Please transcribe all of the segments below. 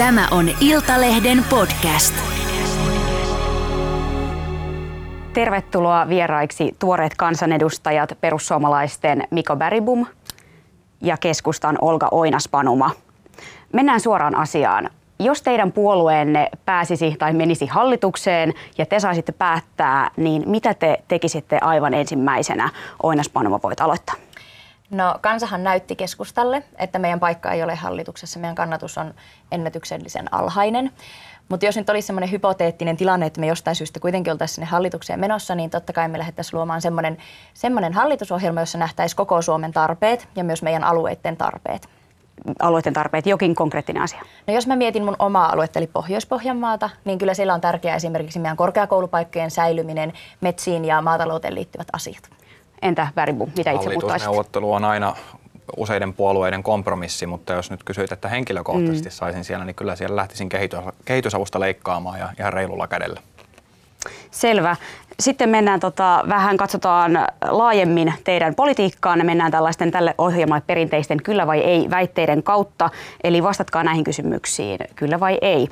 Tämä on Iltalehden podcast. Tervetuloa vieraiksi tuoreet kansanedustajat perussuomalaisten Miko Beribum ja keskustan Olga Oinaspanuma. Mennään suoraan asiaan. Jos teidän puolueenne pääsisi tai menisi hallitukseen ja te saisitte päättää, niin mitä te tekisitte aivan ensimmäisenä? Oinaspanuma voit aloittaa. No kansahan näytti keskustalle, että meidän paikka ei ole hallituksessa. Meidän kannatus on ennätyksellisen alhainen. Mutta jos nyt olisi semmoinen hypoteettinen tilanne, että me jostain syystä kuitenkin oltaisiin sinne hallitukseen menossa, niin totta kai me lähdettäisiin luomaan semmoinen, semmoinen hallitusohjelma, jossa nähtäisiin koko Suomen tarpeet ja myös meidän alueiden tarpeet. Alueiden tarpeet, jokin konkreettinen asia? No jos mä mietin mun omaa aluetta, eli Pohjois-Pohjanmaata, niin kyllä siellä on tärkeää esimerkiksi meidän korkeakoulupaikkojen säilyminen, metsiin ja maatalouteen liittyvät asiat. Entä Väribu, mitä itse Hallitusneuvottelu on aina useiden puolueiden kompromissi, mutta jos nyt kysyit, että henkilökohtaisesti mm. saisin siellä, niin kyllä siellä lähtisin kehitysavusta leikkaamaan ja ihan reilulla kädellä. Selvä. Sitten mennään tota, vähän, katsotaan laajemmin teidän politiikkaan. Mennään tällaisten tälle ohjelmalle perinteisten kyllä vai ei väitteiden kautta. Eli vastatkaa näihin kysymyksiin, kyllä vai ei.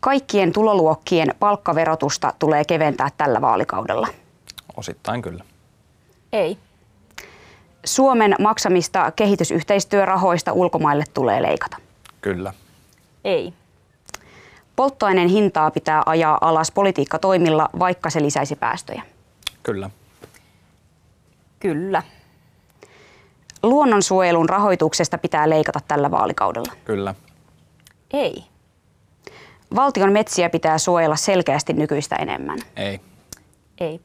Kaikkien tuloluokkien palkkaverotusta tulee keventää tällä vaalikaudella. Osittain kyllä. Ei. Suomen maksamista kehitysyhteistyörahoista ulkomaille tulee leikata. Kyllä. Ei. Polttoaineen hintaa pitää ajaa alas politiikkatoimilla, vaikka se lisäisi päästöjä. Kyllä. Kyllä. Luonnonsuojelun rahoituksesta pitää leikata tällä vaalikaudella. Kyllä. Ei. Valtion metsiä pitää suojella selkeästi nykyistä enemmän. Ei. Ei.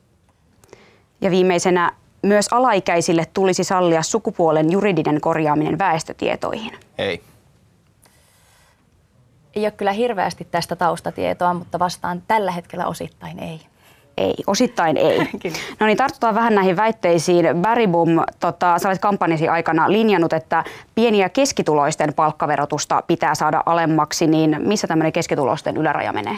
Ja viimeisenä myös alaikäisille tulisi sallia sukupuolen juridinen korjaaminen väestötietoihin. Ei. Ei ole kyllä hirveästi tästä taustatietoa, mutta vastaan tällä hetkellä osittain ei. Ei, osittain ei. No niin, tartutaan vähän näihin väitteisiin. Barrybum, tota, sä olet kampanjasi aikana linjannut, että pieni- ja keskituloisten palkkaverotusta pitää saada alemmaksi, niin missä tämmöinen keskituloisten yläraja menee?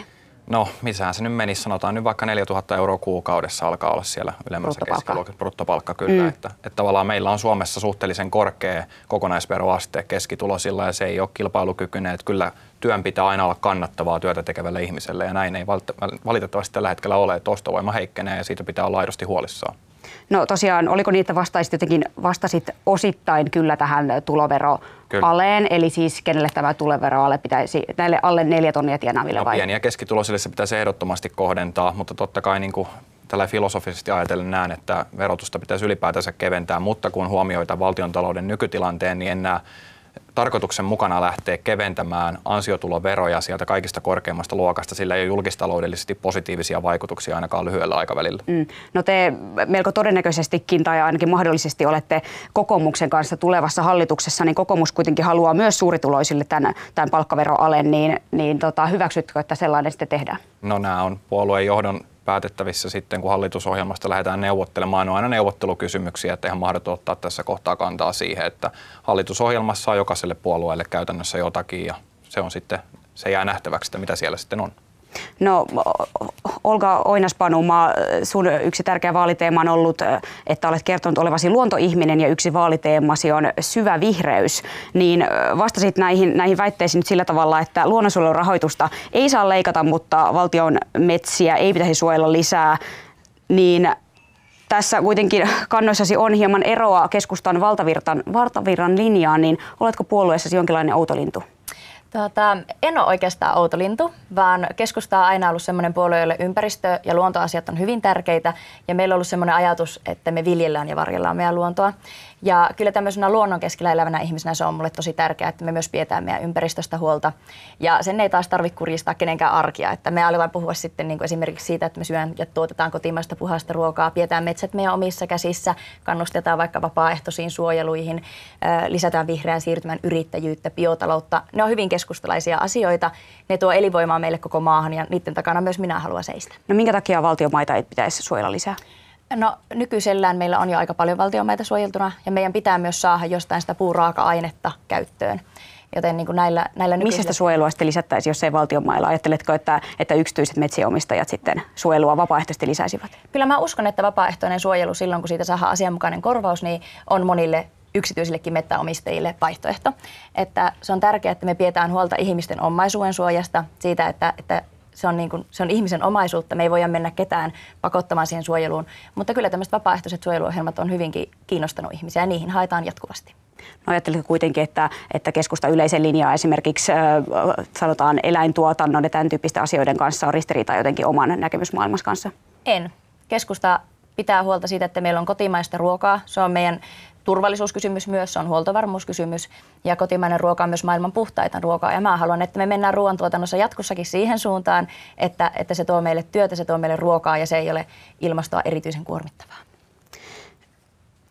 No, missähän se nyt menisi, sanotaan nyt vaikka 4000 euroa kuukaudessa alkaa olla siellä ylemmässä keskiluokassa. Bruttopalkka kyllä, mm. että, että tavallaan meillä on Suomessa suhteellisen korkea kokonaisveroaste keskitulosilla ja se ei ole kilpailukykyinen, että kyllä työn pitää aina olla kannattavaa työtä tekevälle ihmiselle ja näin ei valitettavasti tällä hetkellä ole, että ostovoima heikkenee ja siitä pitää olla aidosti huolissaan. No tosiaan, oliko niin, että vastaisit jotenkin, vastasit osittain kyllä tähän tuloveroaleen, eli siis kenelle tämä tuloveroale pitäisi, näille alle neljä tonnia tienaaville no, vai? Pieni- ja keskituloisille se pitäisi ehdottomasti kohdentaa, mutta totta kai niin kuin tällä filosofisesti ajatellen näen, että verotusta pitäisi ylipäätänsä keventää, mutta kun huomioita valtiontalouden nykytilanteen, niin en näe tarkoituksen mukana lähteä keventämään ansiotuloveroja sieltä kaikista korkeimmasta luokasta, sillä ei ole julkistaloudellisesti positiivisia vaikutuksia ainakaan lyhyellä aikavälillä. Mm. No te melko todennäköisestikin tai ainakin mahdollisesti olette kokoomuksen kanssa tulevassa hallituksessa, niin kokoomus kuitenkin haluaa myös suurituloisille tämän, tämän palkkaveroalen, niin, niin tota, hyväksytkö, että sellainen sitten tehdään? No nämä on puolueen johdon päätettävissä sitten, kun hallitusohjelmasta lähdetään neuvottelemaan. On aina neuvottelukysymyksiä, että ihan mahdoton ottaa tässä kohtaa kantaa siihen, että hallitusohjelmassa on jokaiselle puolueelle käytännössä jotakin ja se on sitten, se jää nähtäväksi, että mitä siellä sitten on. No Olga Oinaspanuma, sun yksi tärkeä vaaliteema on ollut, että olet kertonut olevasi luontoihminen ja yksi vaaliteemasi on syvä vihreys. Niin vastasit näihin, näihin väitteisiin nyt sillä tavalla, että luonnonsuojelun rahoitusta ei saa leikata, mutta valtion metsiä ei pitäisi suojella lisää. Niin tässä kuitenkin kannoissasi on hieman eroa keskustan valtavirran linjaan, niin oletko puolueessasi jonkinlainen autolintu? Tuota, en ole oikeastaan outolintu, vaan keskusta on aina ollut sellainen puolue, jolle ympäristö- ja luontoasiat on hyvin tärkeitä. Ja meillä on ollut sellainen ajatus, että me viljellään ja varjellaan meidän luontoa. Ja kyllä tämmöisenä luonnon keskellä elävänä ihmisenä se on mulle tosi tärkeää, että me myös pidetään meidän ympäristöstä huolta. Ja sen ei taas tarvitse kurjistaa kenenkään arkia. Että me aletaan puhua sitten niin kuin esimerkiksi siitä, että me syön ja tuotetaan kotimaista puhasta ruokaa, pidetään metsät meidän omissa käsissä, kannustetaan vaikka vapaaehtoisiin suojeluihin, lisätään vihreän siirtymän yrittäjyyttä, biotaloutta. Ne on hyvin keskustalaisia asioita. Ne tuo elinvoimaa meille koko maahan ja niiden takana myös minä haluan seistä. No minkä takia valtiomaita ei pitäisi suojella lisää? No nykyisellään meillä on jo aika paljon valtiomaita suojeltuna ja meidän pitää myös saada jostain sitä puuraaka-ainetta käyttöön. Joten niin kuin näillä, näillä nykyisillä... Mistä sitä suojelua sitten lisättäisiin, jos ei valtionmailla? Ajatteletko, että, että yksityiset metsien sitten suojelua vapaaehtoisesti lisäisivät? Kyllä mä uskon, että vapaaehtoinen suojelu silloin, kun siitä saadaan asianmukainen korvaus, niin on monille yksityisillekin mettäomistajille vaihtoehto. Että se on tärkeää, että me pidetään huolta ihmisten omaisuuden suojasta, siitä, että, että se on, niin kuin, se on ihmisen omaisuutta, me ei voida mennä ketään pakottamaan siihen suojeluun, mutta kyllä tämmöiset vapaaehtoiset suojeluohjelmat on hyvinkin kiinnostanut ihmisiä ja niihin haetaan jatkuvasti. No ajattelin kuitenkin, että, että keskusta yleisen linjaa esimerkiksi äh, sanotaan eläintuotannon ja tämän tyyppisten asioiden kanssa on ristiriita jotenkin oman näkemysmaailmassa kanssa? En. Keskusta pitää huolta siitä, että meillä on kotimaista ruokaa. Se on meidän turvallisuuskysymys myös, se on huoltovarmuuskysymys ja kotimainen ruoka on myös maailman puhtaita ruokaa. Ja mä haluan, että me mennään ruoantuotannossa jatkossakin siihen suuntaan, että, että se tuo meille työtä, se tuo meille ruokaa ja se ei ole ilmastoa erityisen kuormittavaa.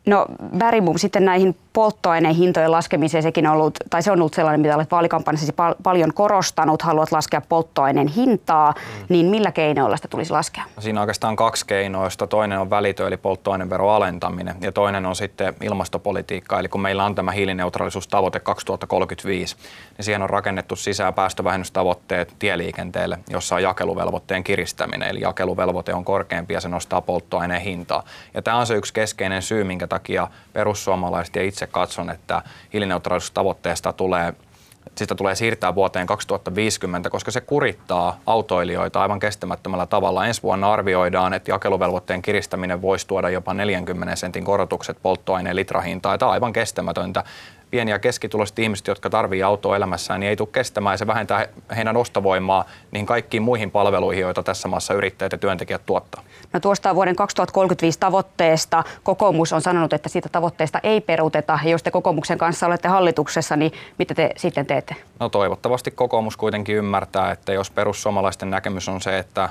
No Bergboom sitten näihin polttoaineen hintojen laskemiseen sekin on ollut, tai se on ollut sellainen, mitä olet vaalikampanjassa pal- paljon korostanut, haluat laskea polttoaineen hintaa, mm. niin millä keinoilla sitä tulisi laskea? No siinä on oikeastaan kaksi keinoista. Toinen on välitö, eli polttoaineveron alentaminen, ja toinen on sitten ilmastopolitiikka, eli kun meillä on tämä hiilineutraalisuustavoite 2035, niin siihen on rakennettu sisään päästövähennystavoitteet tieliikenteelle, jossa on jakeluvelvoitteen kiristäminen, eli jakeluvelvoite on korkeampi ja se nostaa polttoaineen hintaa. Ja tämä on se yksi keskeinen syy, minkä takia perussuomalaiset ja itse katson, että hiilineutraalisuustavoitteesta tulee sitä tulee siirtää vuoteen 2050, koska se kurittaa autoilijoita aivan kestämättömällä tavalla. Ensi vuonna arvioidaan, että jakeluvelvoitteen kiristäminen voisi tuoda jopa 40 sentin korotukset polttoaineen litrahintaan. Tämä on aivan kestämätöntä pieni- ja keskituloiset ihmiset, jotka tarvitsevat autoa elämässään, niin ei tule kestämään ja se vähentää heidän ostovoimaa niin kaikkiin muihin palveluihin, joita tässä maassa yrittäjät ja työntekijät tuottaa. No tuosta vuoden 2035 tavoitteesta kokoomus on sanonut, että siitä tavoitteesta ei peruuteta. Ja jos te kokoomuksen kanssa olette hallituksessa, niin mitä te sitten teette? No toivottavasti kokoomus kuitenkin ymmärtää, että jos perussuomalaisten näkemys on se, että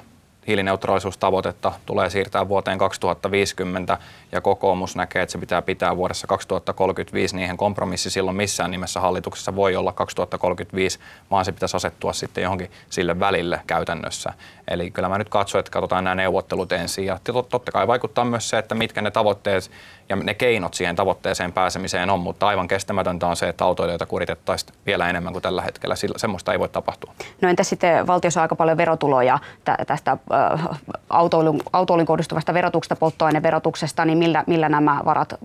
hiilineutraalisuustavoitetta tulee siirtää vuoteen 2050 ja kokoomus näkee, että se pitää pitää vuodessa 2035, niin kompromissi silloin missään nimessä hallituksessa voi olla 2035, vaan se pitäisi asettua sitten johonkin sille välille käytännössä. Eli kyllä mä nyt katson, että katsotaan nämä neuvottelut ensin ja totta kai vaikuttaa myös se, että mitkä ne tavoitteet ja ne keinot siihen tavoitteeseen pääsemiseen on, mutta aivan kestämätöntä on se, että autoilijoita kuritettaisiin vielä enemmän kuin tällä hetkellä. Sillä, semmoista ei voi tapahtua. No entä sitten valtio saa aika paljon verotuloja tästä autoilun, autoilun kohdistuvasta verotuksesta, polttoaineverotuksesta, niin millä, millä nämä varat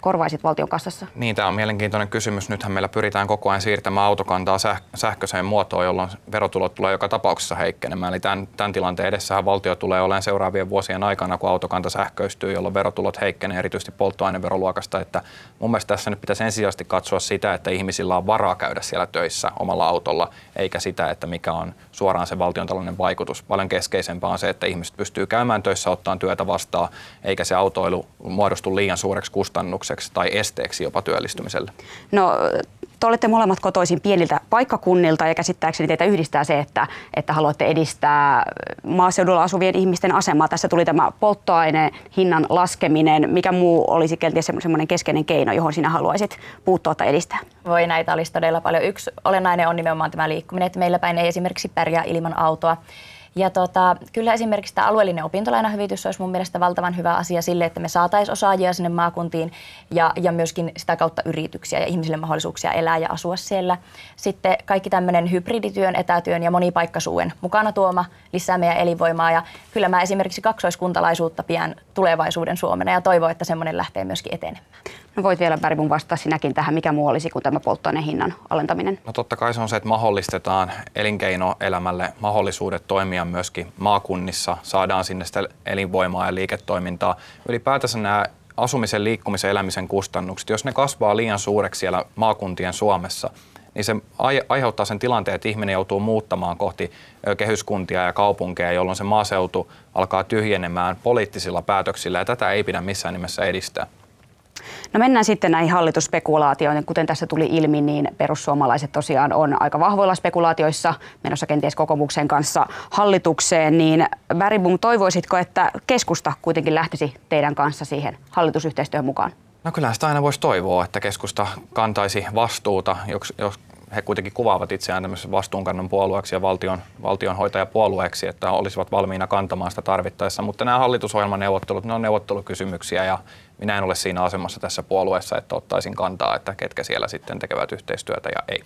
korvaisit valtion kassassa? Niin, tämä on mielenkiintoinen kysymys. Nythän meillä pyritään koko ajan siirtämään autokantaa säh- sähköiseen muotoon, jolloin verotulot tulee joka tapauksessa heikkenemään. Eli tämän, tämän tilanteen edessähän valtio tulee olemaan seuraavien vuosien aikana, kun autokanta sähköistyy, jolloin verotulot heikkenee erityisesti polttoaineveroluokasta. Että mun mielestä tässä nyt pitäisi ensisijaisesti katsoa sitä, että ihmisillä on varaa käydä siellä töissä omalla autolla, eikä sitä, että mikä on suoraan se valtiontalouden vaikutus. Paljon keskeisempää on se, että ihmiset pystyy käymään töissä, ottaa työtä vastaan, eikä se autoilu muodostu liian suureksi kustannukseksi tai esteeksi jopa työllistymiselle. No te olette molemmat kotoisin pieniltä paikkakunnilta ja käsittääkseni teitä yhdistää se, että, että haluatte edistää maaseudulla asuvien ihmisten asemaa. Tässä tuli tämä polttoaineen hinnan laskeminen. Mikä muu olisi kenties semmoinen keskeinen keino, johon sinä haluaisit puuttua tai edistää? Voi näitä olisi todella paljon. Yksi olennainen on nimenomaan tämä liikkuminen, että meillä päin ei esimerkiksi pärjää ilman autoa. Ja tota, kyllä esimerkiksi tämä alueellinen opintolainahyvitys olisi mun mielestä valtavan hyvä asia sille, että me saataisiin osaajia sinne maakuntiin ja, ja myöskin sitä kautta yrityksiä ja ihmisille mahdollisuuksia elää ja asua siellä. Sitten kaikki tämmöinen hybridityön, etätyön ja monipaikkasuuden mukana tuoma lisää meidän elinvoimaa. Ja kyllä mä esimerkiksi kaksoiskuntalaisuutta pian tulevaisuuden Suomena ja toivon, että semmoinen lähtee myöskin etenemään. No voit vielä Bergbom vastata sinäkin tähän, mikä muu olisi kuin tämä polttoaineen hinnan alentaminen? No totta kai se on se, että mahdollistetaan elinkeinoelämälle mahdollisuudet toimia myöskin maakunnissa, saadaan sinne sitä elinvoimaa ja liiketoimintaa. Ylipäätänsä nämä asumisen, liikkumisen, elämisen kustannukset, jos ne kasvaa liian suureksi siellä maakuntien Suomessa, niin se aiheuttaa sen tilanteen, että ihminen joutuu muuttamaan kohti kehyskuntia ja kaupunkeja, jolloin se maaseutu alkaa tyhjenemään poliittisilla päätöksillä, ja tätä ei pidä missään nimessä edistää. No mennään sitten näihin hallitusspekulaatioihin. Kuten tässä tuli ilmi, niin perussuomalaiset tosiaan on aika vahvoilla spekulaatioissa menossa kenties kokoomuksen kanssa hallitukseen. Niin Bergbom, toivoisitko, että keskusta kuitenkin lähtisi teidän kanssa siihen hallitusyhteistyöhön mukaan? No kyllä sitä aina voisi toivoa, että keskusta kantaisi vastuuta, jos, jos he kuitenkin kuvaavat itseään tämmöisen vastuunkannon puolueeksi ja valtion, valtionhoitajapuolueeksi, että olisivat valmiina kantamaan sitä tarvittaessa. Mutta nämä hallitusohjelman neuvottelut, ne on neuvottelukysymyksiä ja minä en ole siinä asemassa tässä puolueessa, että ottaisin kantaa, että ketkä siellä sitten tekevät yhteistyötä ja ei.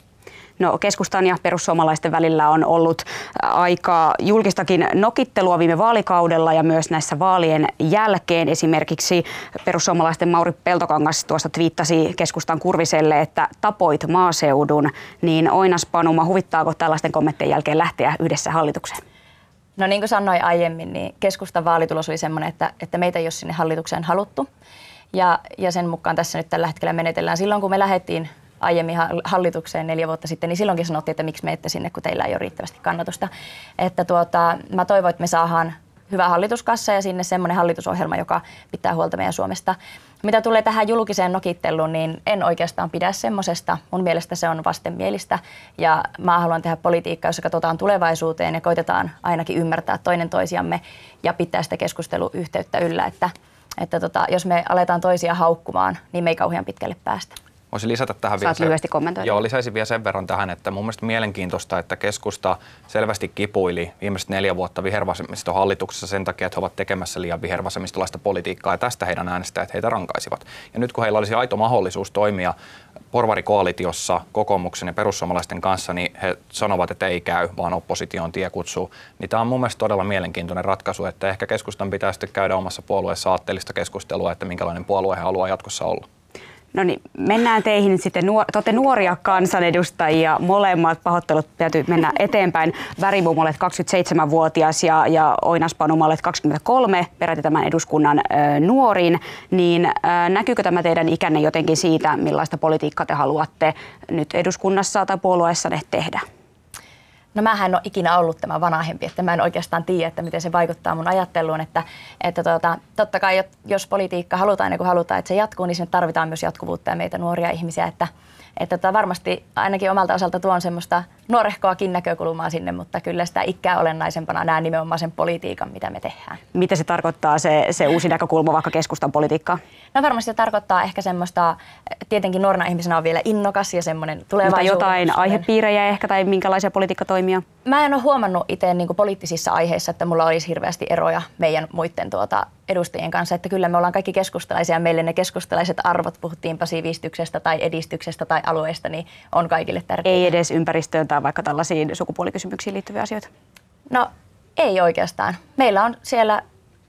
No keskustan ja perussuomalaisten välillä on ollut aika julkistakin nokittelua viime vaalikaudella ja myös näissä vaalien jälkeen. Esimerkiksi perussuomalaisten Mauri Peltokangas tuosta twiittasi keskustan Kurviselle, että tapoit maaseudun. Niin Oinas Panuma, huvittaako tällaisten kommenttien jälkeen lähteä yhdessä hallitukseen? No niin kuin sanoin aiemmin, niin keskustan vaalitulos oli sellainen, että, että meitä ei ole sinne hallitukseen haluttu. Ja, ja sen mukaan tässä nyt tällä hetkellä menetellään. Silloin kun me lähdettiin aiemmin hallitukseen neljä vuotta sitten, niin silloinkin sanottiin, että miksi me ette sinne, kun teillä ei ole riittävästi kannatusta. Että tuota, mä toivon, että me saadaan hyvä hallituskassa ja sinne semmoinen hallitusohjelma, joka pitää huolta meidän Suomesta. Mitä tulee tähän julkiseen nokitteluun, niin en oikeastaan pidä semmoisesta. Mun mielestä se on vastenmielistä ja mä haluan tehdä politiikkaa, jossa katsotaan tulevaisuuteen ja koitetaan ainakin ymmärtää toinen toisiamme ja pitää sitä keskusteluyhteyttä yllä, että, että tota, jos me aletaan toisia haukkumaan, niin me ei kauhean pitkälle päästä. Voisin lisätä tähän Saat vielä lyhyesti kommentoida. Joo, lisäisin vielä sen verran tähän, että mun mielestä mielenkiintoista, että keskusta selvästi kipuili viimeiset neljä vuotta vihervasemmistohallituksessa sen takia, että he ovat tekemässä liian vihervasemmistolaista politiikkaa ja tästä heidän äänestäjät heitä rankaisivat. Ja nyt kun heillä olisi aito mahdollisuus toimia porvarikoalitiossa kokoomuksen ja perussuomalaisten kanssa, niin he sanovat, että ei käy, vaan opposition tie kutsuu. Niin tämä on mun mielestä todella mielenkiintoinen ratkaisu, että ehkä keskustan pitää sitten käydä omassa puolueessa aatteellista keskustelua, että minkälainen puolue he haluaa jatkossa olla. No niin, mennään teihin sitten. Nuor- te nuoria kansanedustajia, molemmat pahoittelut täytyy mennä eteenpäin. Värimum olet 27-vuotias ja, ja Oinas Panuma olet 23, peräti tämän eduskunnan ö, nuorin. Niin ö, näkyykö tämä teidän ikänne jotenkin siitä, millaista politiikkaa te haluatte nyt eduskunnassa tai puolueessa tehdä? No mä en ole ikinä ollut tämä vanhempi, että mä en oikeastaan tiedä, että miten se vaikuttaa mun ajatteluun. Että, että tuota, totta kai jos politiikka halutaan ja kun halutaan, että se jatkuu, niin sinne tarvitaan myös jatkuvuutta ja meitä nuoria ihmisiä. Että, että tota, varmasti ainakin omalta osalta tuon semmoista nuorehkoakin näkökulmaa sinne, mutta kyllä sitä ikää olennaisempana näen nimenomaan sen politiikan, mitä me tehdään. Mitä se tarkoittaa se, se uusi näkökulma vaikka keskustan politiikkaan? No varmasti se tarkoittaa ehkä semmoista, tietenkin nuorena ihmisenä on vielä innokas ja semmoinen tulevaisuus. Mutta jotain aihepiirejä ehkä tai minkälaisia politiikkatoimia? Mä en ole huomannut itse niin poliittisissa aiheissa, että mulla olisi hirveästi eroja meidän muiden tuota, edustajien kanssa, että kyllä me ollaan kaikki keskustalaisia ja meille ne keskustalaiset arvot, puhuttiinpa sivistyksestä tai edistyksestä tai alueesta, niin on kaikille tärkeitä. Ei edes ympäristöön tai vaikka tällaisiin sukupuolikysymyksiin liittyviä asioita? No ei oikeastaan. Meillä on siellä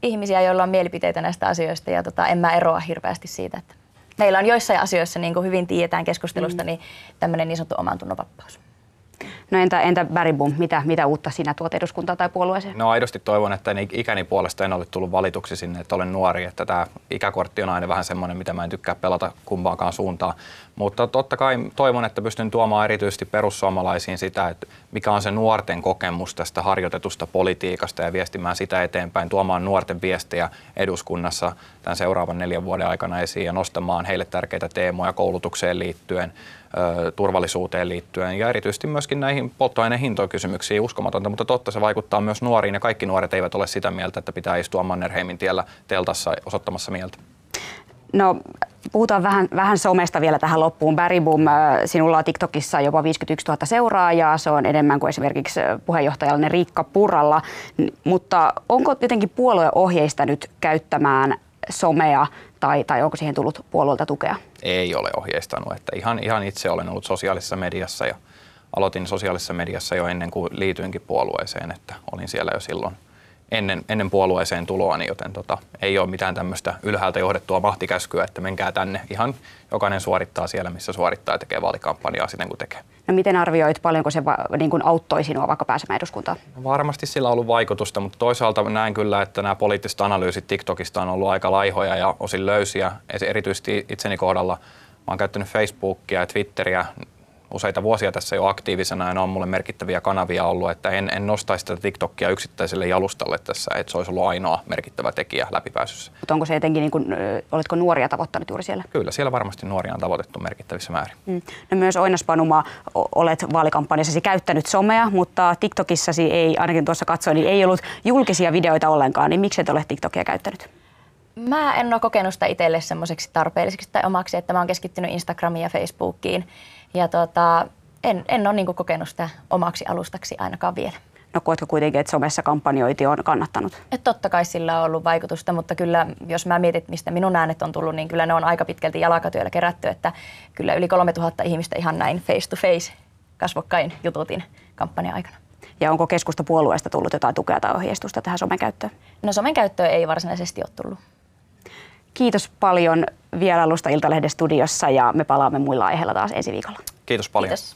ihmisiä, joilla on mielipiteitä näistä asioista ja tota, en mä eroa hirveästi siitä, että meillä on joissain asioissa, niin kuin hyvin tiedetään keskustelusta, mm. niin tämmöinen niin sanottu oman vapaus. No entä, entä Beribum, mitä, mitä uutta sinä tuot eduskuntaan tai puolueeseen? No aidosti toivon, että ikäni puolesta en ole tullut valituksi sinne, että olen nuori, että tämä ikäkortti on aina vähän semmoinen, mitä mä en tykkää pelata kumpaankaan suuntaan. Mutta totta kai toivon, että pystyn tuomaan erityisesti perussuomalaisiin sitä, että mikä on se nuorten kokemus tästä harjoitetusta politiikasta ja viestimään sitä eteenpäin, tuomaan nuorten viestejä eduskunnassa tämän seuraavan neljän vuoden aikana esiin ja nostamaan heille tärkeitä teemoja koulutukseen liittyen, turvallisuuteen liittyen ja erityisesti myöskin näihin polttoaineen hintoikysymyksiin uskomatonta, mutta totta se vaikuttaa myös nuoriin ja kaikki nuoret eivät ole sitä mieltä, että pitää istua Mannerheimin tiellä teltassa osoittamassa mieltä. No, puhutaan vähän, vähän somesta vielä tähän loppuun. Boom, sinulla on TikTokissa jopa 51 000 seuraajaa. Se on enemmän kuin esimerkiksi puheenjohtajallinen Riikka Puralla. Mutta onko jotenkin puolue ohjeistanut käyttämään somea tai, tai onko siihen tullut puolueelta tukea? Ei ole ohjeistanut. Että ihan, ihan itse olen ollut sosiaalisessa mediassa ja aloitin sosiaalisessa mediassa jo ennen kuin liityinkin puolueeseen, että olin siellä jo silloin ennen, ennen puolueeseen tuloani, joten tota, ei ole mitään tämmöistä ylhäältä johdettua vahtikäskyä, että menkää tänne. Ihan jokainen suorittaa siellä, missä suorittaa ja tekee vaalikampanjaa siten kuin tekee. No miten arvioit, paljonko se niin kuin auttoi sinua vaikka pääsemään eduskuntaan? No varmasti sillä on ollut vaikutusta, mutta toisaalta näen kyllä, että nämä poliittiset analyysit TikTokista on ollut aika laihoja ja osin löysiä. Erityisesti itseni kohdalla mä oon käyttänyt Facebookia ja Twitteriä useita vuosia tässä jo aktiivisena ja ne on mulle merkittäviä kanavia ollut, että en, en nostaisi tätä TikTokia yksittäiselle jalustalle tässä, että se olisi ollut ainoa merkittävä tekijä läpipääsyssä. Mutta onko se jotenkin, niin kuin, oletko nuoria tavoittanut juuri siellä? Kyllä, siellä varmasti nuoria on tavoitettu merkittävissä määrin. Mm. No myös Oinas Panuma, olet vaalikampanjassasi käyttänyt somea, mutta TikTokissasi ei, ainakin tuossa katsoin, niin ei ollut julkisia videoita ollenkaan, niin miksi et ole TikTokia käyttänyt? Mä en ole kokenut sitä itselle semmoiseksi tarpeelliseksi tai omaksi, että mä oon keskittynyt Instagramiin ja Facebookiin. Ja tota, en, en ole niin kokenut sitä omaksi alustaksi ainakaan vielä. No koetko kuitenkin, että somessa kampanjointi on kannattanut? Et totta kai sillä on ollut vaikutusta, mutta kyllä jos mä mietin, mistä minun äänet on tullut, niin kyllä ne on aika pitkälti jalkatyöllä kerätty, että kyllä yli 3000 ihmistä ihan näin face to face kasvokkain jututin kampanjan aikana. Ja onko keskustapuolueesta tullut jotain tukea tai ohjeistusta tähän somen käyttöön? No somen käyttöön ei varsinaisesti ole tullut. Kiitos paljon vierailusta Iltalehden studiossa ja me palaamme muilla aiheilla taas ensi viikolla. Kiitos paljon. Kiitos.